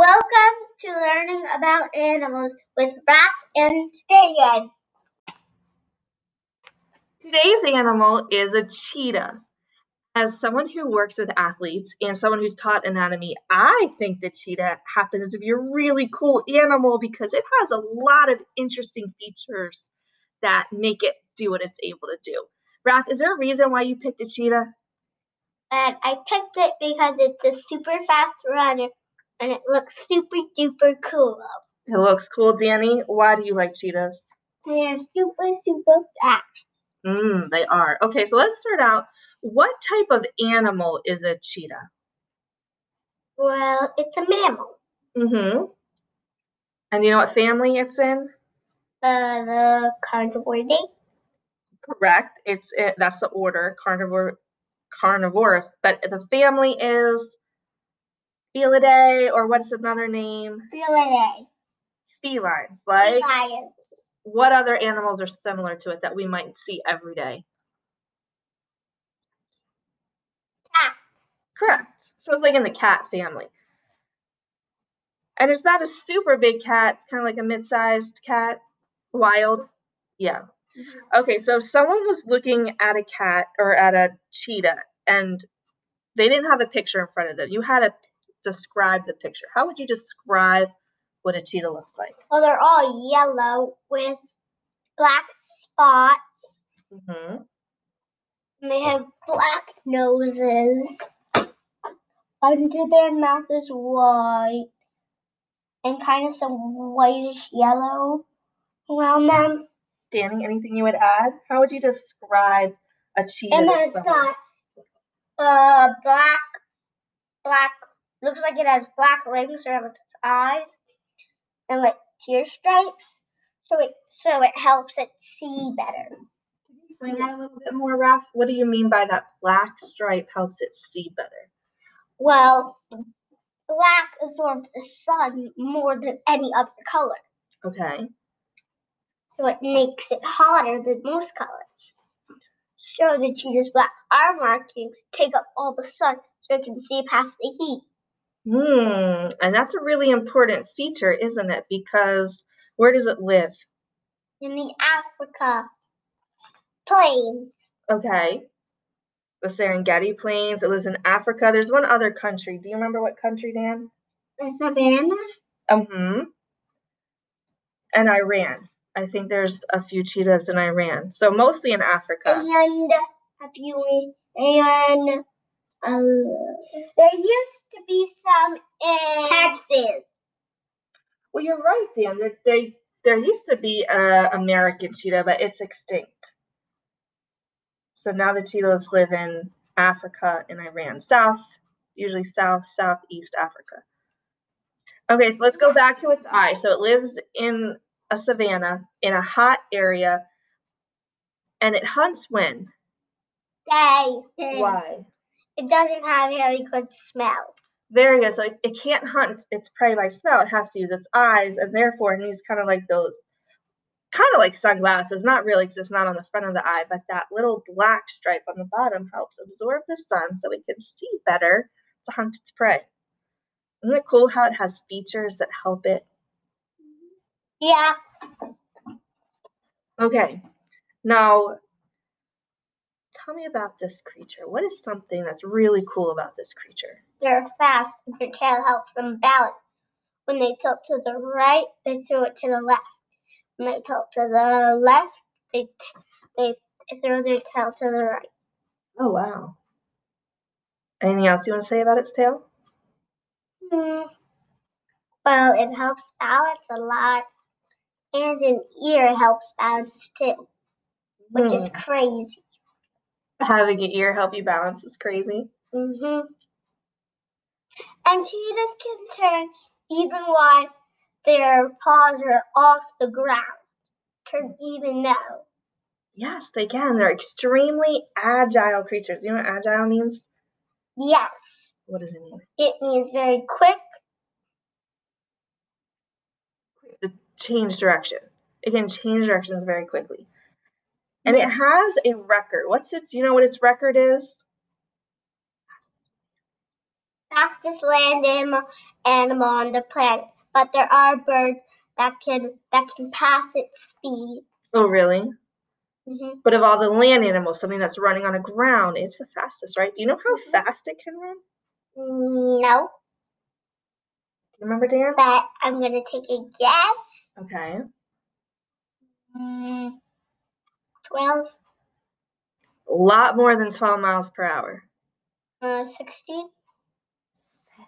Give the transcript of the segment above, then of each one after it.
Welcome to learning about animals with Raf and Dan. Today's animal is a cheetah. As someone who works with athletes and someone who's taught anatomy, I think the cheetah happens to be a really cool animal because it has a lot of interesting features that make it do what it's able to do. Raf, is there a reason why you picked a cheetah? And I picked it because it's a super fast runner and it looks super duper cool. It looks cool, Danny. Why do you like cheetahs? They're super, super fast. Mm, they are. Okay, so let's start out. What type of animal is a cheetah? Well, it's a mammal. Mm-hmm. And you know what family it's in? Uh, the carnivore Correct. It's it, that's the order carnivore carnivore, but the family is Felidae, or what's another name? Felidae. Felines. Like Lions. what other animals are similar to it that we might see every day? Cats. Correct. So it's like in the cat family. And it's not a super big cat, it's kind of like a mid-sized cat. Wild. Yeah. Mm-hmm. Okay, so if someone was looking at a cat or at a cheetah and they didn't have a picture in front of them, you had to describe the picture. How would you describe what a cheetah looks like? Well, they're all yellow with black spots. hmm And they have black noses. Under their mouth is white. And kind of some whitish yellow around them. Danny, anything you would add? How would you describe a cheetah? And then it's someone? got uh black black looks like it has black rings around its eyes and like tear stripes. So it so it helps it see better. Can you explain that a little bit more, Raf. What do you mean by that black stripe helps it see better? Well, black absorbs the sun more than any other color. Okay. So it makes it hotter than most colors. So the cheetah's black eye markings take up all the sun so it can see past the heat. Hmm. And that's a really important feature, isn't it? Because where does it live? In the Africa plains, Okay. The Serengeti Plains. It lives in Africa. There's one other country. Do you remember what country, Dan? the savannah, Mm-hmm. And Iran. I think there's a few cheetahs in Iran. So mostly in Africa. and have you and um, there used to be some in Texas. Well, you're right, Dan. There, they, there used to be a American cheetah, but it's extinct. So now the cheetahs live in Africa and Iran, south, usually south, southeast Africa. Okay, so let's go back to its eye. So it lives in a savanna in a hot area, and it hunts when? Day. Why? It doesn't have very good smell. Very good. So it, it can't hunt its prey by smell. It has to use its eyes, and therefore it needs kind of like those, kind of like sunglasses. Not really, because it's not on the front of the eye, but that little black stripe on the bottom helps absorb the sun so it can see better to hunt its prey. Isn't it cool how it has features that help it? Yeah. Okay, now tell me about this creature. What is something that's really cool about this creature? They're fast and their tail helps them balance. When they tilt to the right, they throw it to the left. When they tilt to the left, they they throw their tail to the right. Oh, wow. Anything else you want to say about its tail? Hmm. Well, it helps balance a lot, and an ear helps balance too, which is Hmm. crazy. Having an ear help you balance is crazy. hmm And cheetahs can turn even while their paws are off the ground. Turn even though. Yes, they can. They're extremely agile creatures. You know what agile means? Yes, What does it mean? it means very quick. To change direction. It can change directions very quickly. And it has a record. What's it? Do you know what its record is? fastest land animal, animal on the planet, but there are birds that can that can pass its speed. Oh, really? hmm But of all the land animals, something that's running on the ground, is the fastest, right? Do you know how Mhm. fast it can run? No, Do you remember, Dan? but I'm gonna take a guess. Okay. Mm, Twelve, A lot more than 12 miles per hour. uh, sixteen,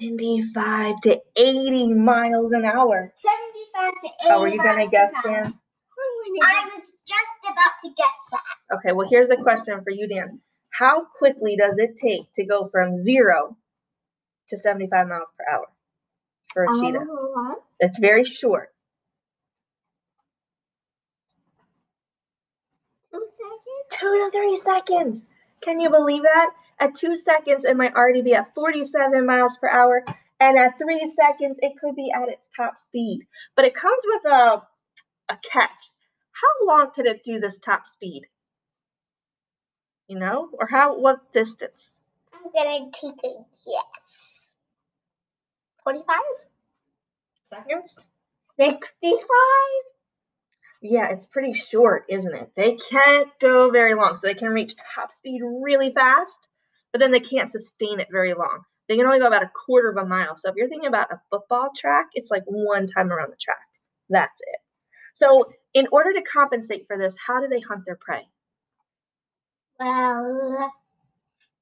75 to 80 miles an hour. seventy-five to eighty. How are you going to guess. Dan? I was just about to guess that. Okay, well, here's a question for you, Dan. How quickly does it take to go from zero to 75 miles per hour for a cheetah? Uh, It's very short. two seconds. Two to three seconds. Can you believe that? At two seconds, it might already be at 47 miles per hour. And at three seconds, it could be at its top speed. But it comes with a, a catch. How long could it do this top speed? You know? Or how, what distance? I'm gonna take a guess. Forty-five. Seconds? Sixty-five. Yeah, it's pretty short, isn't it? They can't go very long. So they can reach top speed really fast, but then they can't sustain it very long. They can only go about a quarter of a mile. So if you're thinking about a football track, it's like one time around the track. That's it. So in order to compensate for this, how do they hunt their prey? Well,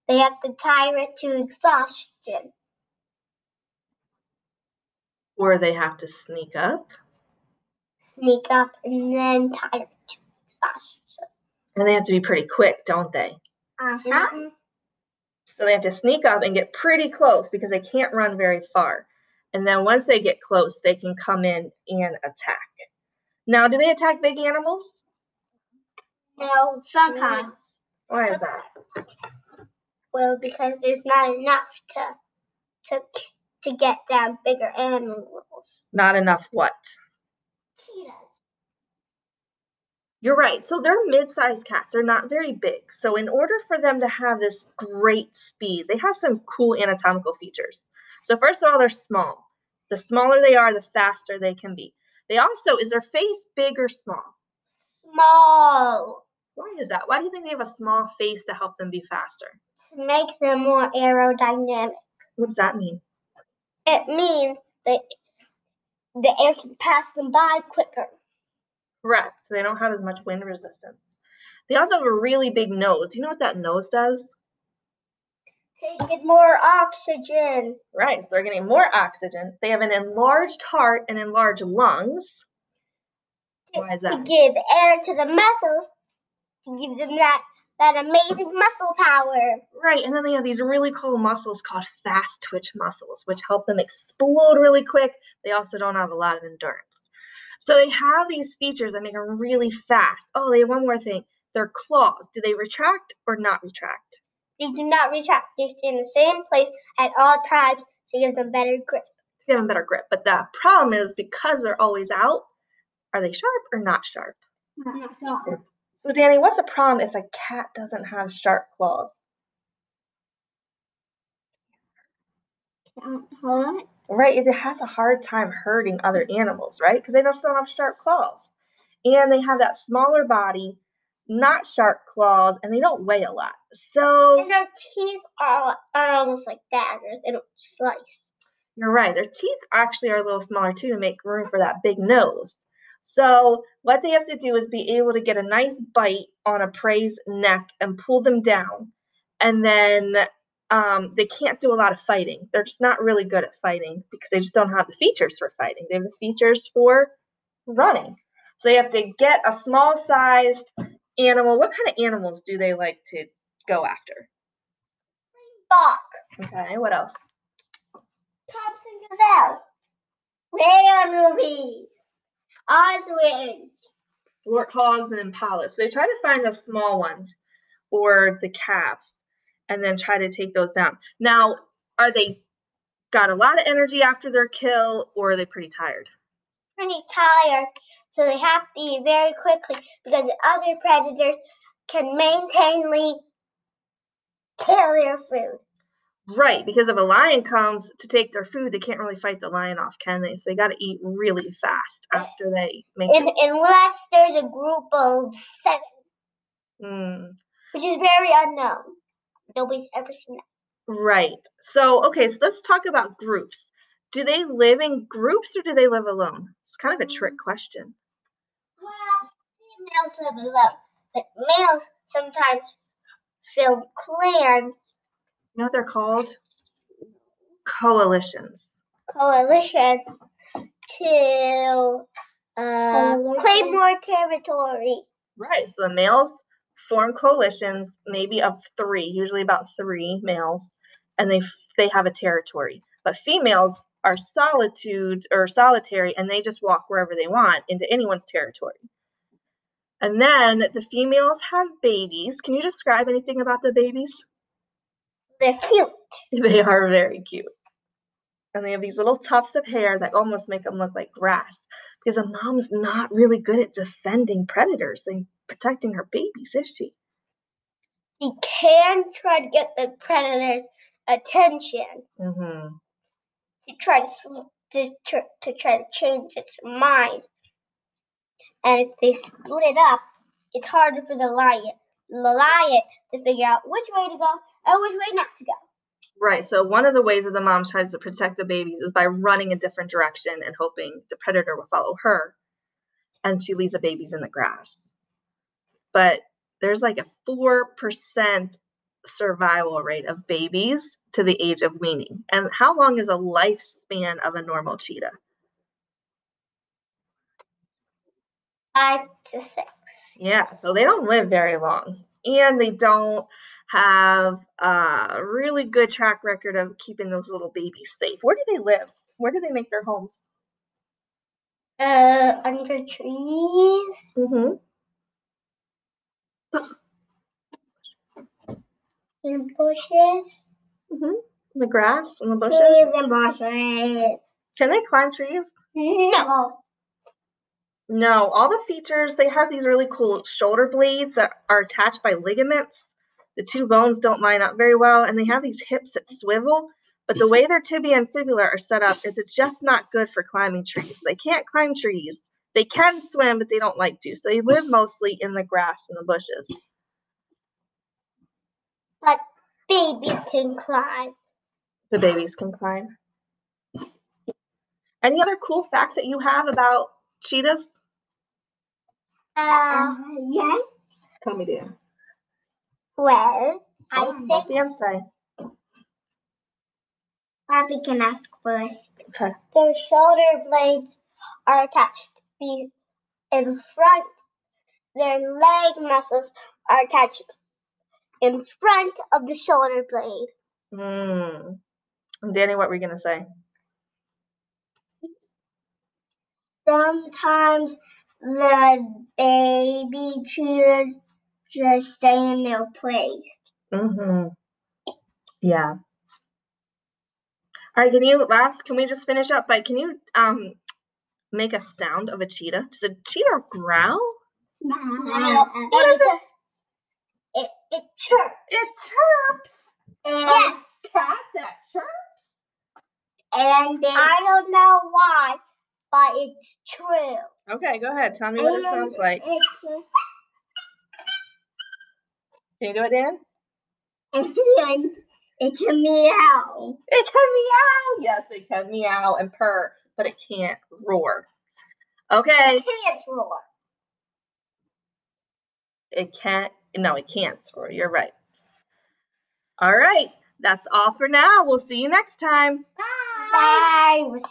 they have to tire it to exhaustion. Or they have to sneak up Sneak up and then tie them to exhaustion. and they have to be pretty quick, don't they? Uh-huh. So they have to sneak up and get pretty close because they can't run very far. And then once they get close, they can come in and attack. Now, do they attack big animals? No, sometimes. Why is that? Well, because there's not enough to to to get down bigger animals. Not enough what? Cheetahs. You're right. So they're mid-sized cats. They're not very big. So in order for them to have this great speed, they have some cool anatomical features. So first of all, they're small. The smaller they are, the faster they can be. They also, is their face big or small? Small. Why is that? Why do you think they have a small face to help them be faster? To make them more aerodynamic. What does that mean? It means that the air can pass them by quicker. Correct. They don't have as much wind resistance. They also have a really big nose. Do you know what that nose does? Taking more oxygen. Right. So they're getting more oxygen. They have an enlarged heart and enlarged lungs. to, Why is that to give air to the muscles to give them that that amazing muscle power. Right. And then they have these really cool muscles called fast twitch muscles, which help them explode really quick. They also don't have a lot of endurance. So they have these features that make them really fast. Oh, they have one more thing. Their claws. Do they retract or not retract? They do not retract. They stay in the same place at all times to give them better grip. To give them better grip. But the problem is because they're always out, are they sharp or not sharp? So, Danny, what's the problem if a cat doesn't have sharp claws? Right, it has a hard time hurting other animals, right? Because they don't still have sharp claws. And they have that smaller body, not sharp claws, and they don't weigh a lot. So And their teeth are, are almost like daggers. They don't slice. you're right, their teeth actually are a little smaller too to make room for that big nose. So what they have to do is be able to get a nice bite on a prey's neck and pull them down. And then um, they can't do a lot of fighting. They're just not really good at fighting because they just don't have the features for fighting. They have the features for running. So they have to get a small sized animal. What kind of animals do they like to go after? Bok. Okay, what else? Thomson Gazelle. Rare movies. Oswald. warthogs and impalas. So they try to find the small ones or the calves and then try to take those down. Now, are they got a lot of energy after their kill or are they pretty tired? Pretty tired, so they have to eat very quickly because the other predators can maintainly kill their food. Right, because if a lion comes to take their food, they can't really fight the lion off, can they? So they got to eat really fast after they make In, it. unless there's a group of seven, Mm, which is very unknown. Nobody's ever seen that. right. So, okay, so let's talk about groups. Do they live in groups or do they live alone? It's kind of a trick question. Well, females live alone, but males sometimes form clans, You know what they're called? Coalitions. coalitions to uh, claim more territory. Right. So the males form coalitions, maybe of three, usually about three males, and they f- they have a territory. But females are solitude or solitary, and they just walk wherever they want into anyone's territory. And then the females have babies. Can you describe anything about the babies? They're cute. They are very cute. And they have these little tufts of hair that almost make them look like grass because a mom's not really good at defending predators and protecting her babies, is she? She can try to get the predator's attention Mm-hmm. to try to to, to try to change its mind. And if they split up, it's harder for the lion, lion to figure out which way to go and which way not to go. Right. So one of the ways that the mom tries to protect the babies is by running a different direction and hoping the predator will follow her. And she leaves the babies in the grass. But there's like a 4% survival rate of babies to the age of weaning. And how long is a lifespan of a normal cheetah? Five to six. Yeah, so they don't live very long. And they don't have a really good track record of keeping those little babies safe. Where do they live? Where do they make their homes? Uh, under trees. Mm-hmm. In bushes. Mm-hmm. The grass and the bushes. Trees and bushes. Can they climb trees? No. No. All the features, they have these really cool shoulder blades that are attached by ligaments. The two bones don't line up very well, and they have these hips that swivel. But the way their tibia and fibula are set up is it's just not good for climbing trees. They can't climb trees. They can swim, but they don't like to. So they live mostly in the grass and the bushes. But babies can climb. The babies can climb. Any other cool facts that you have about cheetahs? Uh, yes. Tell me, Dan. Well, I Oh, think what Dan say? Rafi can ask first. Okay. Their shoulder blades are attached in front. Their leg muscles are attached in front of the shoulder blade. Hmm. Danny, what were you gonna say? Sometimes the baby cheetahs just stay in their place. Mm-hmm. Yeah. All right, can you last can we just finish up by can you um make a sound of a cheetah? Does a cheetah growl? What is it? It, it chirps. It chirps. Yes. cat that chirps. And I don't know why, but it's true. Okay, go ahead. Tell me what it sounds like. Can you do it, Dan? it can meow. It can meow. Yes, it can meow and purr, but it can't roar. Okay. It can't roar. It can't. No, it can't roar. You're right. All right. That's all for now. We'll see you next time. Bye. Bye.